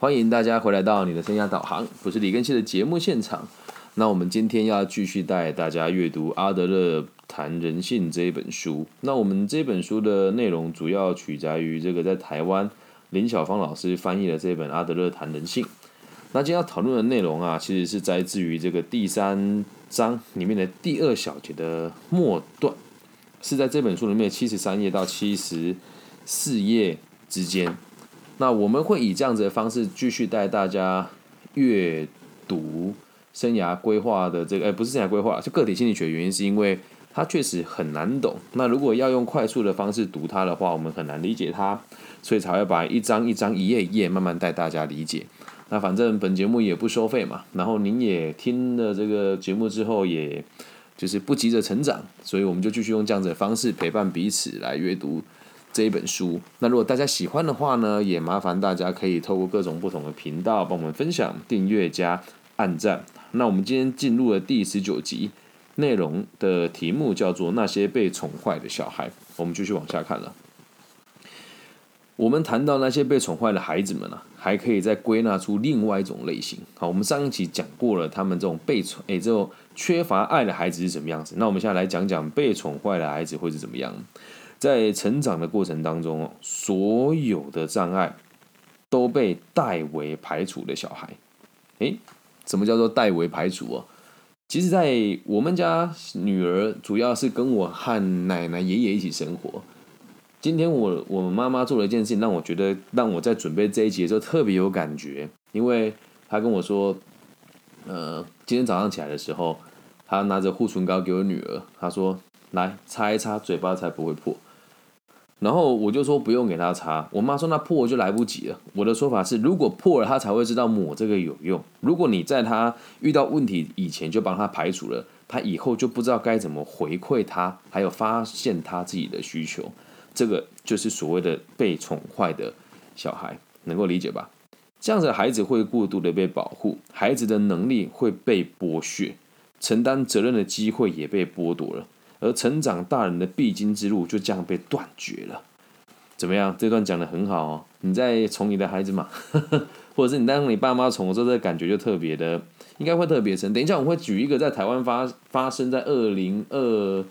欢迎大家回来到你的生涯导航，我是李根熙的节目现场。那我们今天要继续带大家阅读阿德勒谈人性这一本书。那我们这本书的内容主要取材于这个在台湾林小芳老师翻译的这本《阿德勒谈人性》。那今天要讨论的内容啊，其实是摘自于这个第三章里面的第二小节的末段，是在这本书里面七十三页到七十四页之间。那我们会以这样子的方式继续带大家阅读生涯规划的这个，哎，不是生涯规划，就个体心理学。原因是因为它确实很难懂。那如果要用快速的方式读它的话，我们很难理解它，所以才会把一章一章、一页一页慢慢带大家理解。那反正本节目也不收费嘛，然后您也听了这个节目之后，也就是不急着成长，所以我们就继续用这样子的方式陪伴彼此来阅读。这本书，那如果大家喜欢的话呢，也麻烦大家可以透过各种不同的频道帮我们分享、订阅加按赞。那我们今天进入了第十九集，内容的题目叫做《那些被宠坏的小孩》。我们继续往下看了。我们谈到那些被宠坏的孩子们呢，还可以再归纳出另外一种类型。好，我们上一期讲过了，他们这种被宠，诶，这种缺乏爱的孩子是什么样子？那我们现在来讲讲被宠坏的孩子会是怎么样。在成长的过程当中哦，所有的障碍都被代为排除的小孩，诶，什么叫做代为排除哦？其实，在我们家女儿主要是跟我和奶奶、爷爷一起生活。今天我我妈妈做了一件事情，让我觉得让我在准备这一集的时候特别有感觉，因为她跟我说，呃，今天早上起来的时候，她拿着护唇膏给我女儿，她说：“来擦一擦，嘴巴才不会破。”然后我就说不用给他擦，我妈说那破就来不及了。我的说法是，如果破了，他才会知道抹这个有用。如果你在他遇到问题以前就帮他排除了，他以后就不知道该怎么回馈他，还有发现他自己的需求。这个就是所谓的被宠坏的小孩，能够理解吧？这样子的孩子会过度的被保护，孩子的能力会被剥削，承担责任的机会也被剥夺了。而成长大人的必经之路就这样被断绝了，怎么样？这段讲的很好哦。你在宠你的孩子嘛，或者是你当你爸妈宠的时候，这感觉就特别的，应该会特别深。等一下我会举一个在台湾发发生在二零二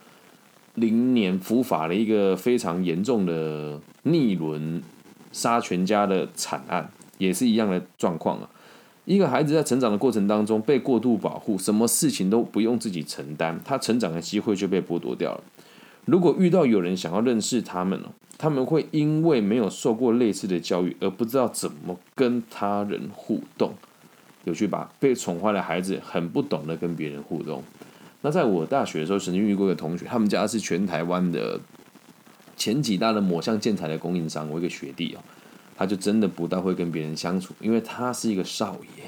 零年伏法的一个非常严重的逆轮杀全家的惨案，也是一样的状况啊。一个孩子在成长的过程当中被过度保护，什么事情都不用自己承担，他成长的机会就被剥夺掉了。如果遇到有人想要认识他们了，他们会因为没有受过类似的教育而不知道怎么跟他人互动。有趣吧？被宠坏的孩子很不懂得跟别人互动。那在我大学的时候，曾经遇过一个同学，他们家是全台湾的前几大的抹香建材的供应商，我一个学弟哦。他就真的不大会跟别人相处，因为他是一个少爷，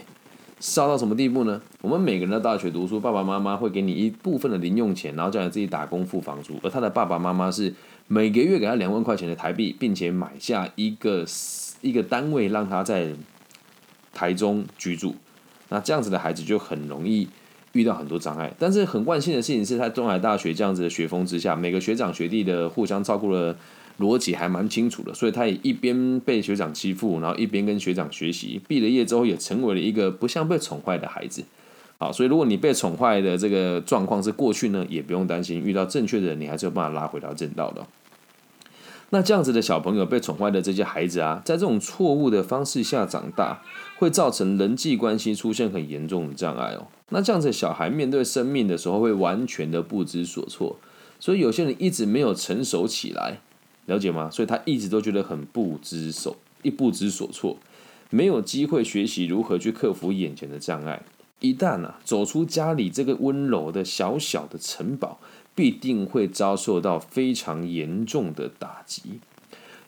少到什么地步呢？我们每个人在大学读书，爸爸妈妈会给你一部分的零用钱，然后叫你自己打工付房租，而他的爸爸妈妈是每个月给他两万块钱的台币，并且买下一个一个单位让他在台中居住。那这样子的孩子就很容易遇到很多障碍，但是很万幸的事情是在中海大学这样子的学风之下，每个学长学弟的互相照顾了。逻辑还蛮清楚的，所以他也一边被学长欺负，然后一边跟学长学习。毕了业之后，也成为了一个不像被宠坏的孩子。好，所以如果你被宠坏的这个状况是过去呢，也不用担心，遇到正确的人，你还是有办法拉回到正道的。那这样子的小朋友被宠坏的这些孩子啊，在这种错误的方式下长大，会造成人际关系出现很严重的障碍哦。那这样子小孩面对生命的时候，会完全的不知所措。所以有些人一直没有成熟起来。了解吗？所以他一直都觉得很不知所一不知所措，没有机会学习如何去克服眼前的障碍。一旦啊走出家里这个温柔的小小的城堡，必定会遭受到非常严重的打击。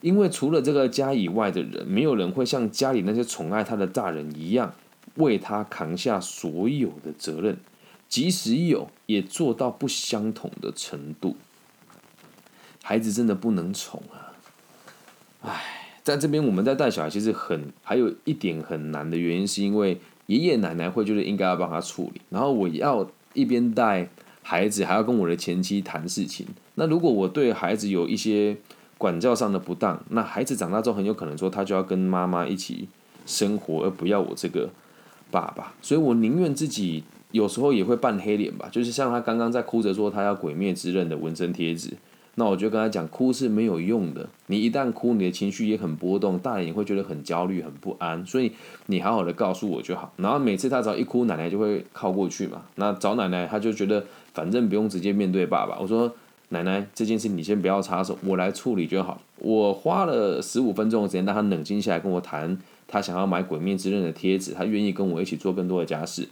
因为除了这个家以外的人，没有人会像家里那些宠爱他的大人一样，为他扛下所有的责任，即使有，也做到不相同的程度。孩子真的不能宠啊！唉，在这边我们在带小孩，其实很还有一点很难的原因，是因为爷爷奶奶会觉得应该要帮他处理，然后我要一边带孩子，还要跟我的前妻谈事情。那如果我对孩子有一些管教上的不当，那孩子长大之后很有可能说他就要跟妈妈一起生活，而不要我这个爸爸。所以我宁愿自己有时候也会扮黑脸吧，就是像他刚刚在哭着说他要《鬼灭之刃》的纹身贴纸。那我就跟他讲，哭是没有用的。你一旦哭，你的情绪也很波动，大人也会觉得很焦虑、很不安。所以你好好的告诉我就好。然后每次他只要一哭，奶奶就会靠过去嘛。那找奶奶，他就觉得反正不用直接面对爸爸。我说奶奶，这件事你先不要插手，我来处理就好。我花了十五分钟的时间让他冷静下来，跟我谈他想要买《鬼灭之刃》的贴纸，他愿意跟我一起做更多的家事。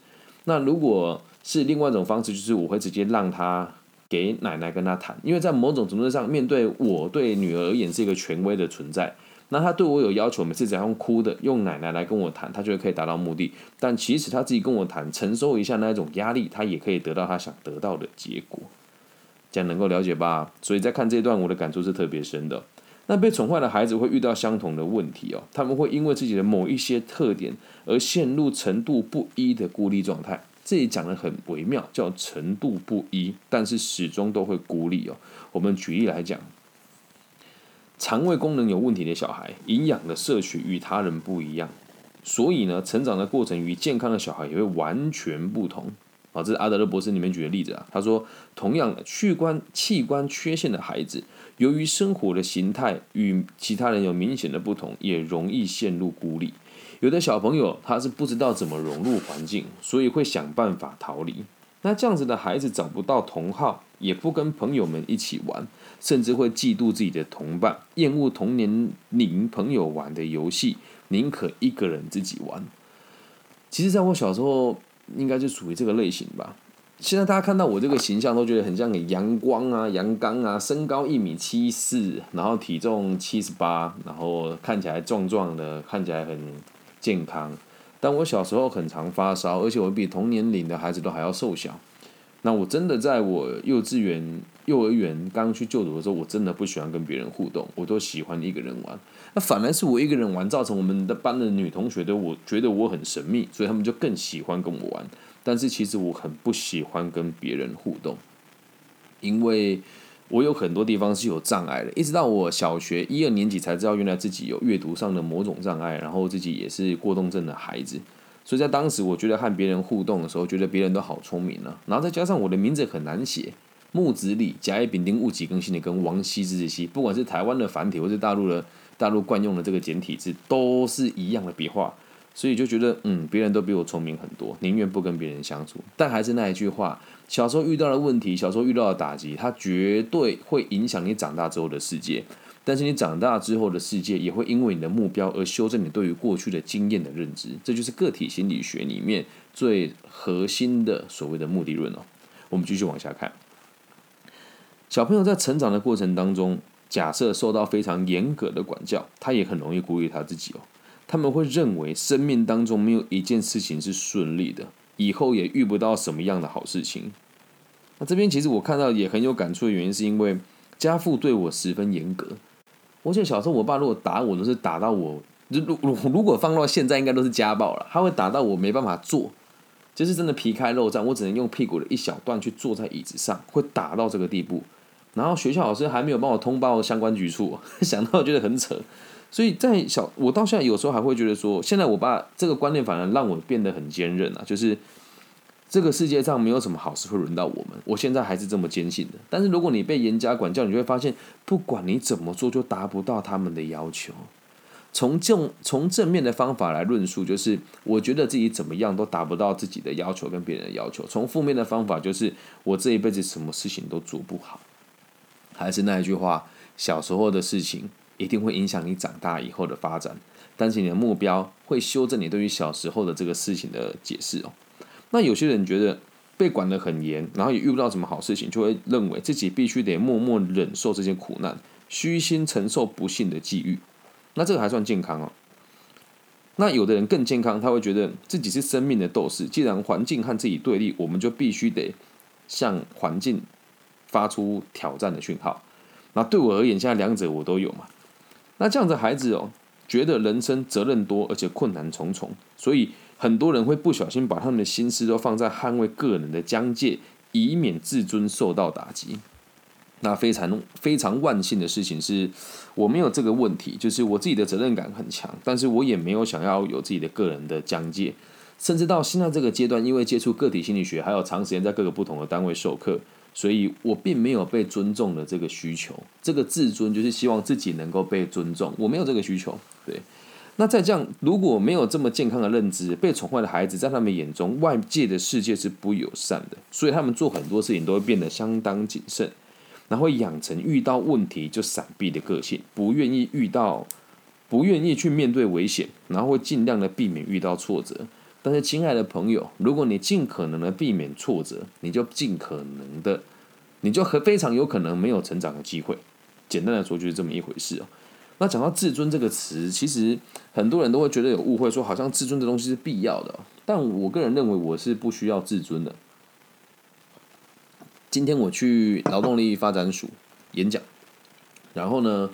那如果是另外一种方式，就是我会直接让他。给奶奶跟他谈，因为在某种程度上，面对我对女儿而言是一个权威的存在。那他对我有要求，每次只要用哭的，用奶奶来跟我谈，他就可以达到目的。但其实他自己跟我谈，承受一下那一种压力，他也可以得到他想得到的结果。这样能够了解吧？所以在看这段，我的感触是特别深的。那被宠坏的孩子会遇到相同的问题哦，他们会因为自己的某一些特点而陷入程度不一的孤立状态。这里讲的很微妙，叫程度不一，但是始终都会孤立哦。我们举例来讲，肠胃功能有问题的小孩，营养的摄取与他人不一样，所以呢，成长的过程与健康的小孩也会完全不同。啊，这是阿德勒博士里面举的例子啊。他说，同样的器官器官缺陷的孩子，由于生活的形态与其他人有明显的不同，也容易陷入孤立。有的小朋友他是不知道怎么融入环境，所以会想办法逃离。那这样子的孩子找不到同好，也不跟朋友们一起玩，甚至会嫉妒自己的同伴，厌恶同年龄朋友玩的游戏，宁可一个人自己玩。其实，在我小时候，应该就属于这个类型吧。现在大家看到我这个形象，都觉得很像阳光啊、阳刚啊，身高一米七四，然后体重七十八，然后看起来壮壮的，看起来很。健康，但我小时候很常发烧，而且我比同年龄的孩子都还要瘦小。那我真的在我幼稚园、幼儿园刚去就读的时候，我真的不喜欢跟别人互动，我都喜欢一个人玩。那反而是我一个人玩，造成我们的班的女同学对我觉得我很神秘，所以他们就更喜欢跟我玩。但是其实我很不喜欢跟别人互动，因为。我有很多地方是有障碍的，一直到我小学一二年级才知道，原来自己有阅读上的某种障碍，然后自己也是过动症的孩子。所以在当时，我觉得和别人互动的时候，觉得别人都好聪明啊。然后再加上我的名字很难写，木子李甲乙丙丁戊己庚辛的跟王羲之的羲，不管是台湾的繁体或是大陆的大陆惯用的这个简体字，都是一样的笔画。所以就觉得，嗯，别人都比我聪明很多，宁愿不跟别人相处。但还是那一句话，小时候遇到的问题，小时候遇到的打击，它绝对会影响你长大之后的世界。但是你长大之后的世界，也会因为你的目标而修正你对于过去的经验的认知。这就是个体心理学里面最核心的所谓的目的论哦。我们继续往下看，小朋友在成长的过程当中，假设受到非常严格的管教，他也很容易孤立他自己哦。他们会认为生命当中没有一件事情是顺利的，以后也遇不到什么样的好事情。那这边其实我看到也很有感触的原因，是因为家父对我十分严格。我记得小时候我爸如果打我，都是打到我，如如如果放到现在，应该都是家暴了。他会打到我没办法坐，就是真的皮开肉绽，我只能用屁股的一小段去坐在椅子上，会打到这个地步。然后学校老师还没有帮我通报相关局处，想到觉得很扯。所以在小我到现在有时候还会觉得说，现在我爸这个观念反而让我变得很坚韧啊，就是这个世界上没有什么好事会轮到我们，我现在还是这么坚信的。但是如果你被严加管教，你就会发现，不管你怎么做，就达不到他们的要求。从正从正面的方法来论述，就是我觉得自己怎么样都达不到自己的要求跟别人的要求。从负面的方法，就是我这一辈子什么事情都做不好。还是那一句话，小时候的事情。一定会影响你长大以后的发展，但是你的目标会修正你对于小时候的这个事情的解释哦。那有些人觉得被管得很严，然后也遇不到什么好事情，就会认为自己必须得默默忍受这些苦难，虚心承受不幸的际遇。那这个还算健康哦。那有的人更健康，他会觉得自己是生命的斗士，既然环境和自己对立，我们就必须得向环境发出挑战的讯号。那对我而言，现在两者我都有嘛。那这样的孩子哦，觉得人生责任多，而且困难重重，所以很多人会不小心把他们的心思都放在捍卫个人的疆界，以免自尊受到打击。那非常非常万幸的事情是，我没有这个问题，就是我自己的责任感很强，但是我也没有想要有自己的个人的疆界，甚至到现在这个阶段，因为接触个体心理学，还有长时间在各个不同的单位授课，所以我并没有被尊重的这个需求。这个自尊就是希望自己能够被尊重，我没有这个需求。对，那在这样如果没有这么健康的认知，被宠坏的孩子在他们眼中，外界的世界是不友善的，所以他们做很多事情都会变得相当谨慎。然后养成遇到问题就闪避的个性，不愿意遇到，不愿意去面对危险，然后会尽量的避免遇到挫折。但是，亲爱的朋友，如果你尽可能的避免挫折，你就尽可能的，你就很非常有可能没有成长的机会。简单来说，就是这么一回事哦。那讲到自尊这个词，其实很多人都会觉得有误会，说好像自尊这东西是必要的。但我个人认为，我是不需要自尊的。今天我去劳动力发展署演讲，然后呢，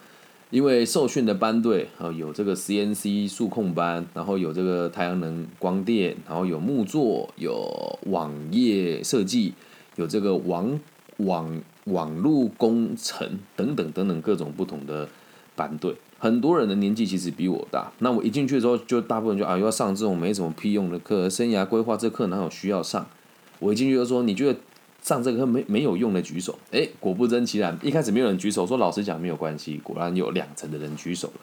因为受训的班队啊有这个 CNC 数控班，然后有这个太阳能光电，然后有木作，有网页设计，有这个网网网络工程等等等等各种不同的班队，很多人的年纪其实比我大。那我一进去之后，就大部分就啊要上这种没什么屁用的课，生涯规划这课哪有需要上？我一进去就说，你觉得？上这个课没没有用的举手，哎，果不真其然，一开始没有人举手，说老师讲没有关系，果然有两成的人举手了。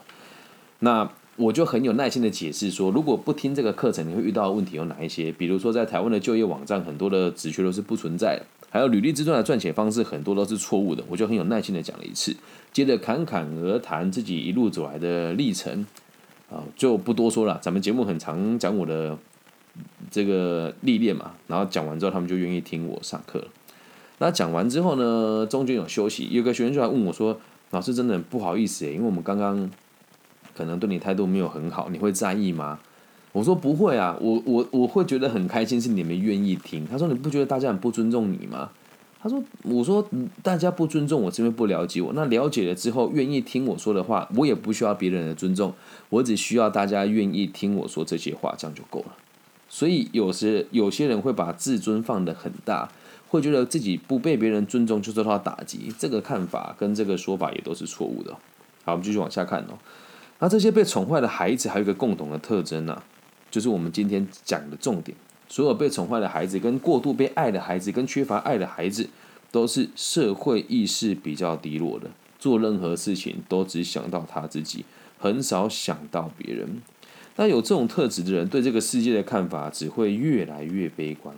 那我就很有耐心的解释说，如果不听这个课程，你会遇到的问题有哪一些？比如说，在台湾的就业网站，很多的职缺都是不存在的，还有履历之中的赚钱方式，很多都是错误的。我就很有耐心的讲了一次，接着侃侃而谈自己一路走来的历程，啊，就不多说了。咱们节目很常讲我的。这个历练嘛，然后讲完之后，他们就愿意听我上课了。那讲完之后呢，中间有休息，有个学生就来问我说：“老师，真的不好意思诶，因为我们刚刚可能对你态度没有很好，你会在意吗？”我说：“不会啊，我我我会觉得很开心，是你们愿意听。”他说：“你不觉得大家很不尊重你吗？”他说：“我说大家不尊重我，是因为不了解我。那了解了之后，愿意听我说的话，我也不需要别人的尊重，我只需要大家愿意听我说这些话，这样就够了。”所以有时有些人会把自尊放得很大，会觉得自己不被别人尊重就受到打击。这个看法跟这个说法也都是错误的。好，我们继续往下看哦。那这些被宠坏的孩子还有一个共同的特征呢，就是我们今天讲的重点：所有被宠坏的孩子、跟过度被爱的孩子、跟缺乏爱的孩子，都是社会意识比较低落的，做任何事情都只想到他自己，很少想到别人。那有这种特质的人，对这个世界的看法只会越来越悲观，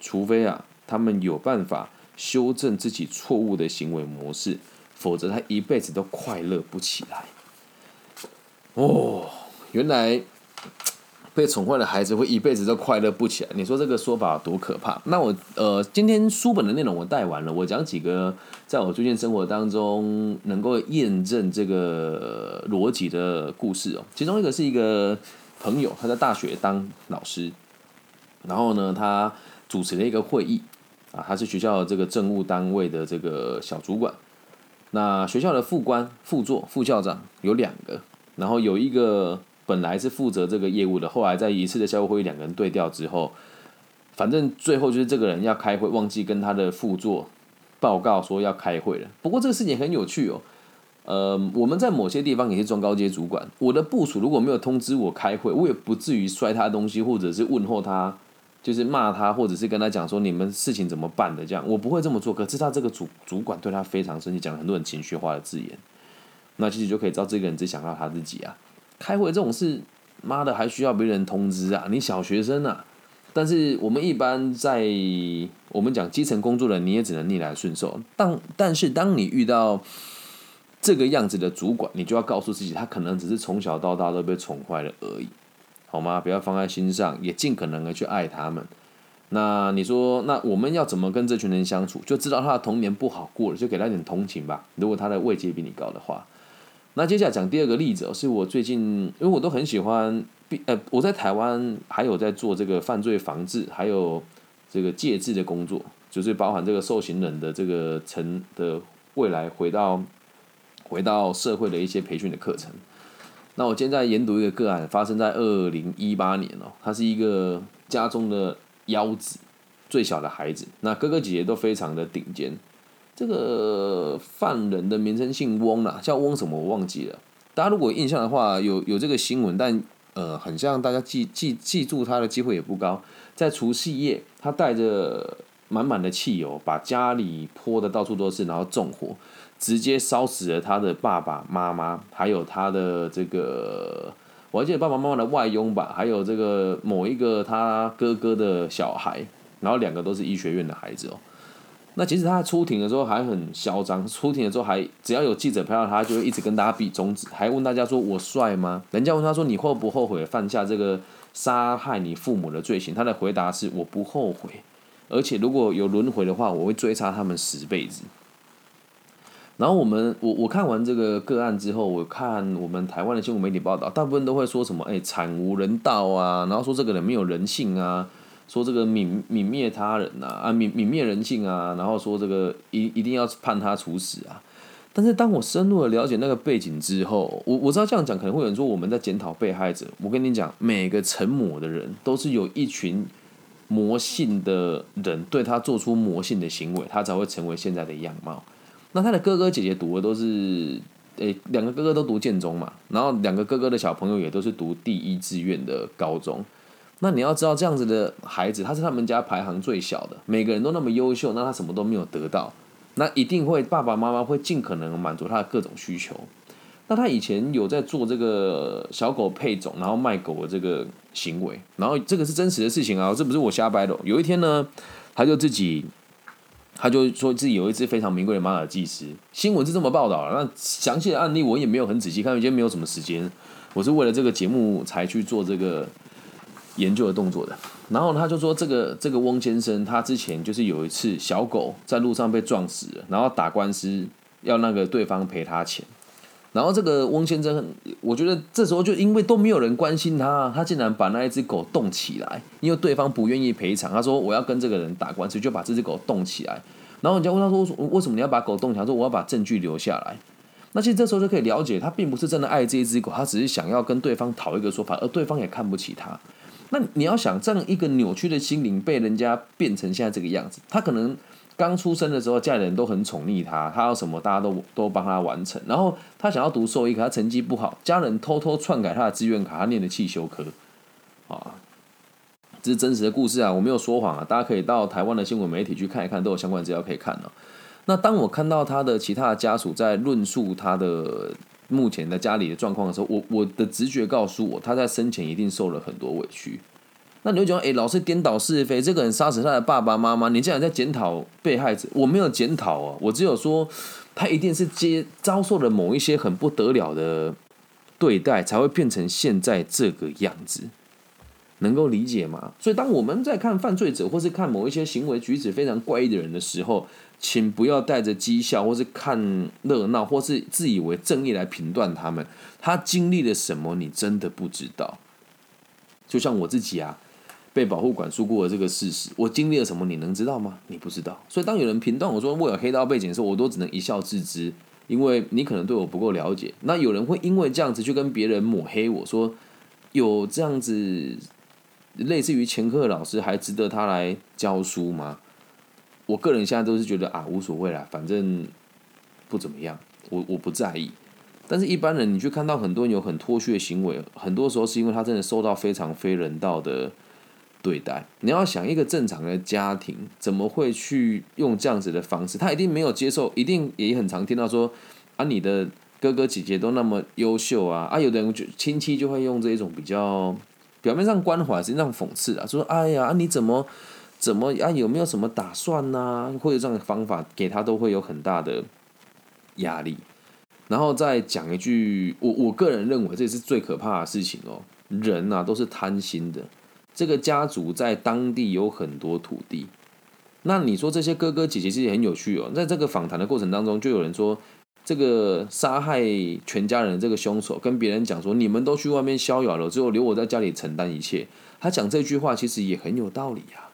除非啊，他们有办法修正自己错误的行为模式，否则他一辈子都快乐不起来。哦，原来。被宠坏的孩子会一辈子都快乐不起来。你说这个说法多可怕？那我呃，今天书本的内容我带完了，我讲几个在我最近生活当中能够验证这个逻辑的故事哦。其中一个是一个朋友，他在大学当老师，然后呢，他主持了一个会议啊，他是学校这个政务单位的这个小主管。那学校的副官、副座、副校长有两个，然后有一个。本来是负责这个业务的，后来在一次的校务会议，两个人对调之后，反正最后就是这个人要开会，忘记跟他的副座报告说要开会了。不过这个事情很有趣哦，呃，我们在某些地方也是中高阶主管，我的部署如果没有通知我开会，我也不至于摔他东西，或者是问候他，就是骂他，或者是跟他讲说你们事情怎么办的这样，我不会这么做。可是他这个主主管对他非常生气，讲了很多很情绪化的字眼，那其实就可以知道这个人只想到他自己啊。开会这种事，妈的还需要别人通知啊？你小学生啊！但是我们一般在我们讲基层工作的，你也只能逆来顺受。但但是当你遇到这个样子的主管，你就要告诉自己，他可能只是从小到大都被宠坏了而已，好吗？不要放在心上，也尽可能的去爱他们。那你说，那我们要怎么跟这群人相处？就知道他的童年不好过了，就给他一点同情吧。如果他的位阶比你高的话。那接下来讲第二个例子哦，是我最近，因为我都很喜欢，呃，我在台湾还有在做这个犯罪防治，还有这个戒治的工作，就是包含这个受刑人的这个成的未来回到回到社会的一些培训的课程。那我现在研读一个个案，发生在二零一八年哦，他是一个家中的幺子，最小的孩子，那哥哥姐姐都非常的顶尖。这个犯人的名称姓翁啦，叫翁什么我忘记了。大家如果印象的话，有有这个新闻，但呃，很像大家记记记住他的机会也不高。在除夕夜，他带着满满的汽油，把家里泼的到处都是，然后纵火，直接烧死了他的爸爸妈妈，还有他的这个。我还记得爸爸妈妈的外佣吧，还有这个某一个他哥哥的小孩，然后两个都是医学院的孩子哦。那其实他出庭的时候还很嚣张，出庭的时候还只要有记者拍到他，就会一直跟大家比中指，还问大家说我帅吗？人家问他说你后不后悔犯下这个杀害你父母的罪行？他的回答是我不后悔，而且如果有轮回的话，我会追杀他们十辈子。然后我们我我看完这个个案之后，我看我们台湾的新闻媒体报道，大部分都会说什么？哎，惨无人道啊！然后说这个人没有人性啊，说这个泯泯灭他人呐，啊泯泯灭人性啊，然后说这个一一定要判他处死啊。但是当我深入的了解那个背景之后，我我知道这样讲可能会有人说我们在检讨被害者。我跟你讲，每个成魔的人都是有一群魔性的人对他做出魔性的行为，他才会成为现在的样貌。那他的哥哥姐姐读的都是，诶，两个哥哥都读建中嘛，然后两个哥哥的小朋友也都是读第一志愿的高中。那你要知道，这样子的孩子，他是他们家排行最小的，每个人都那么优秀，那他什么都没有得到，那一定会爸爸妈妈会尽可能满足他的各种需求。那他以前有在做这个小狗配种，然后卖狗的这个行为，然后这个是真实的事情啊，这不是我瞎掰的。有一天呢，他就自己。他就说自己有一只非常名贵的马尔济斯，新闻是这么报道了那详细的案例我也没有很仔细看，今天没有什么时间，我是为了这个节目才去做这个研究的动作的。然后他就说，这个这个翁先生，他之前就是有一次小狗在路上被撞死了，然后打官司要那个对方赔他钱。然后这个翁先生，我觉得这时候就因为都没有人关心他，他竟然把那一只狗冻起来，因为对方不愿意赔偿。他说我要跟这个人打官司，就把这只狗冻起来。然后人家问他说为什么你要把狗冻起来？说我要把证据留下来。那其实这时候就可以了解，他并不是真的爱这一只狗，他只是想要跟对方讨一个说法，而对方也看不起他。那你要想这样一个扭曲的心灵被人家变成现在这个样子，他可能。刚出生的时候，家里人都很宠溺他，他要什么大家都都帮他完成。然后他想要读兽医，可他成绩不好，家人偷偷篡改他的志愿卡，他念的汽修科。啊，这是真实的故事啊，我没有说谎啊，大家可以到台湾的新闻媒体去看一看，都有相关资料可以看哦。那当我看到他的其他的家属在论述他的目前的家里的状况的时候，我我的直觉告诉我，他在生前一定受了很多委屈。那你会觉得，哎，老是颠倒是非，这个人杀死他的爸爸妈妈，你竟然在检讨被害者？我没有检讨啊，我只有说，他一定是接遭受了某一些很不得了的对待，才会变成现在这个样子，能够理解吗？所以，当我们在看犯罪者，或是看某一些行为举止非常怪异的人的时候，请不要带着讥笑，或是看热闹，或是自以为正义来评断他们。他经历了什么，你真的不知道。就像我自己啊。被保护管束过的这个事实，我经历了什么？你能知道吗？你不知道。所以当有人评断我说我有黑道背景的时候，我都只能一笑置之，因为你可能对我不够了解。那有人会因为这样子去跟别人抹黑我说有这样子类似于前科老师还值得他来教书吗？我个人现在都是觉得啊无所谓啦，反正不怎么样，我我不在意。但是一般人，你去看到很多人有很脱序的行为，很多时候是因为他真的受到非常非人道的。对待你要想一个正常的家庭怎么会去用这样子的方式？他一定没有接受，一定也很常听到说啊，你的哥哥姐姐都那么优秀啊啊，有的人就亲戚就会用这一种比较表面上关怀，实际上讽刺啊，说哎呀，你怎么怎么啊，有没有什么打算呢？或者这样的方法给他都会有很大的压力。然后再讲一句，我我个人认为这是最可怕的事情哦，人呐都是贪心的。这个家族在当地有很多土地，那你说这些哥哥姐姐其实很有趣哦。在这个访谈的过程当中，就有人说，这个杀害全家人的这个凶手跟别人讲说，你们都去外面逍遥了，只有留我在家里承担一切。他讲这句话其实也很有道理呀。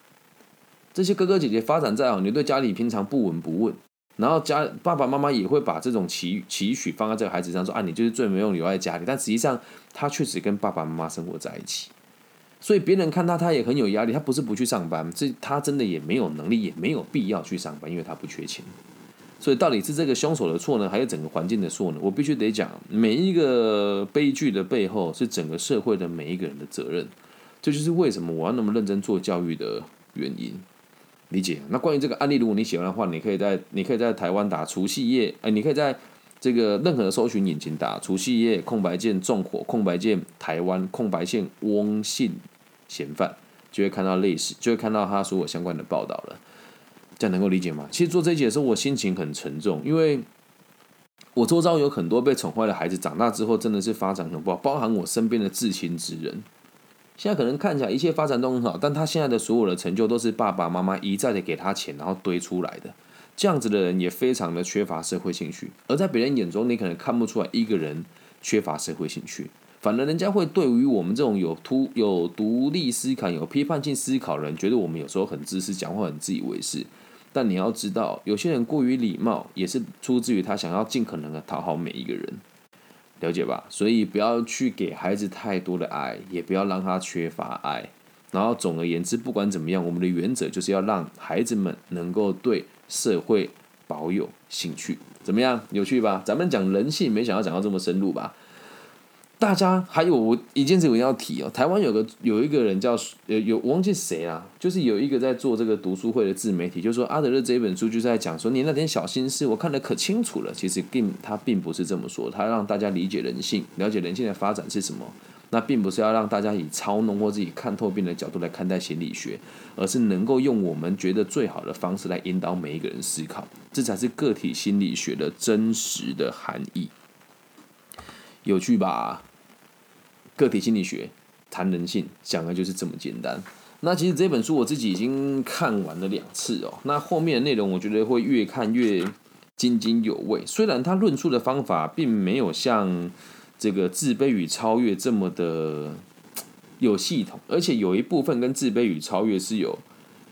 这些哥哥姐姐发展再好，你对家里平常不闻不问，然后家爸爸妈妈也会把这种期期许放在这个孩子上，说啊，你就是最没用，留在家里。但实际上，他确实跟爸爸妈妈生活在一起。所以别人看他，他也很有压力。他不是不去上班，这他真的也没有能力，也没有必要去上班，因为他不缺钱。所以到底是这个凶手的错呢，还是整个环境的错呢？我必须得讲，每一个悲剧的背后是整个社会的每一个人的责任。这就是为什么我要那么认真做教育的原因。理解？那关于这个案例，如果你喜欢的话，你可以在你可以在台湾打除夕夜，哎，你可以在这个任何的搜寻引擎打除夕夜空白键纵火空白键台湾空白键翁姓嫌犯，就会看到类似，就会看到他所有相关的报道了。这样能够理解吗？其实做这一节的时候，我心情很沉重，因为我周遭有很多被宠坏的孩子，长大之后真的是发展很不好，包含我身边的至亲之人。现在可能看起来一切发展都很好，但他现在的所有的成就都是爸爸妈妈一再的给他钱，然后堆出来的。这样子的人也非常的缺乏社会兴趣，而在别人眼中，你可能看不出来一个人缺乏社会兴趣，反而人家会对于我们这种有突有独立思考、有批判性思考的人，觉得我们有时候很自私，讲话很自以为是。但你要知道，有些人过于礼貌，也是出自于他想要尽可能的讨好每一个人，了解吧？所以不要去给孩子太多的爱，也不要让他缺乏爱。然后总而言之，不管怎么样，我们的原则就是要让孩子们能够对社会保有兴趣。怎么样？有趣吧？咱们讲人性，没想到讲到这么深入吧？大家还有我一件事我要提哦，台湾有个有一个人叫有有忘记谁啦，就是有一个在做这个读书会的自媒体，就说阿德勒这一本书就是在讲说你那点小心思我看得可清楚了，其实并他并不是这么说，他让大家理解人性，了解人性的发展是什么，那并不是要让大家以操弄或自己看透病的角度来看待心理学，而是能够用我们觉得最好的方式来引导每一个人思考，这才是个体心理学的真实的含义。有趣吧？个体心理学谈人性，讲的就是这么简单。那其实这本书我自己已经看完了两次哦。那后面的内容我觉得会越看越津津有味。虽然他论述的方法并没有像这个自卑与超越这么的有系统，而且有一部分跟自卑与超越是有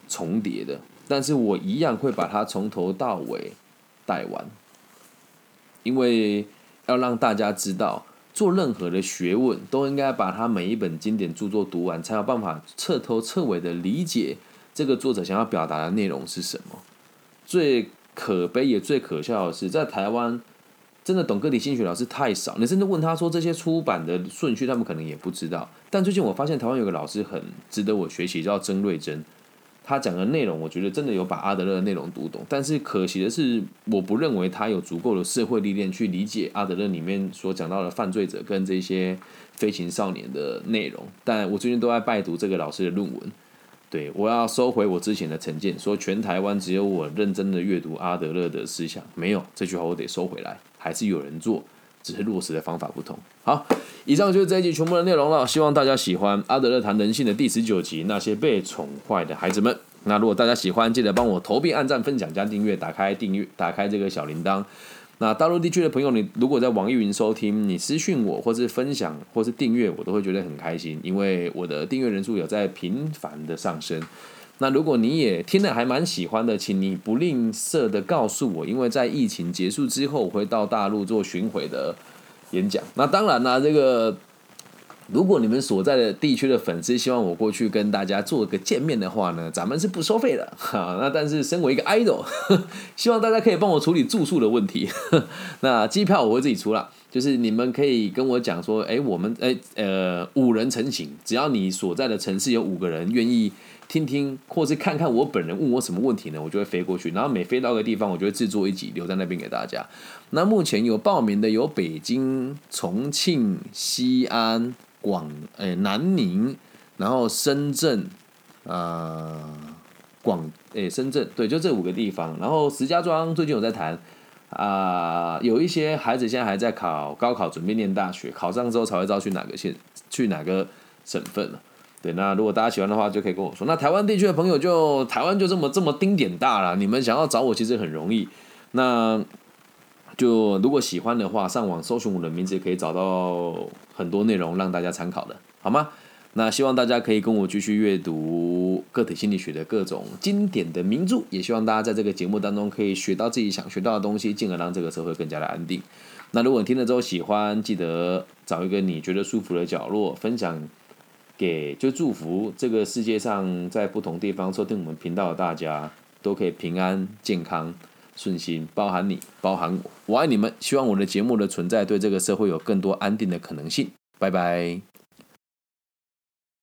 重叠的，但是我一样会把它从头到尾带完，因为。要让大家知道，做任何的学问都应该把他每一本经典著作读完，才有办法彻头彻尾的理解这个作者想要表达的内容是什么。最可悲也最可笑的是，在台湾真的懂个体心理学老师太少，你甚至问他说这些出版的顺序，他们可能也不知道。但最近我发现台湾有个老师很值得我学习，叫曾瑞珍。他讲的内容，我觉得真的有把阿德勒的内容读懂，但是可惜的是，我不认为他有足够的社会历练去理解阿德勒里面所讲到的犯罪者跟这些飞行少年的内容。但我最近都在拜读这个老师的论文，对我要收回我之前的成见，说全台湾只有我认真的阅读阿德勒的思想，没有这句话我得收回来，还是有人做。只是落实的方法不同。好，以上就是这一集全部的内容了。希望大家喜欢阿德勒谈人性的第十九集，那些被宠坏的孩子们。那如果大家喜欢，记得帮我投币、按赞、分享、加订阅，打开订阅，打开这个小铃铛。那大陆地区的朋友，你如果在网易云收听，你私讯我，或是分享，或是订阅，我都会觉得很开心，因为我的订阅人数有在频繁的上升。那如果你也听了还蛮喜欢的，请你不吝啬的告诉我，因为在疫情结束之后，我会到大陆做巡回的演讲。那当然啦，这个如果你们所在的地区的粉丝希望我过去跟大家做个见面的话呢，咱们是不收费的。哈，那但是身为一个 idol，希望大家可以帮我处理住宿的问题。那机票我会自己出了，就是你们可以跟我讲说，哎，我们哎呃五人成行，只要你所在的城市有五个人愿意。听听，或是看看我本人问我什么问题呢？我就会飞过去，然后每飞到个地方，我就会制作一集留在那边给大家。那目前有报名的有北京、重庆、西安、广诶南宁，然后深圳，呃广诶深圳，对，就这五个地方。然后石家庄最近有在谈啊，有一些孩子现在还在考高考，准备念大学，考上之后才会知道去哪个县、去哪个省份了。对，那如果大家喜欢的话，就可以跟我说。那台湾地区的朋友，就台湾就这么这么丁点大了，你们想要找我其实很容易。那就如果喜欢的话，上网搜寻我的名字，可以找到很多内容让大家参考的，好吗？那希望大家可以跟我继续阅读个体心理学的各种经典的名著，也希望大家在这个节目当中可以学到自己想学到的东西，进而让这个社会更加的安定。那如果你听了之后喜欢，记得找一个你觉得舒服的角落分享。给就祝福这个世界上在不同地方收听我们频道的大家都可以平安健康，顺心，包含你，包含我，我爱你们。希望我的节目的存在对这个社会有更多安定的可能性。拜拜。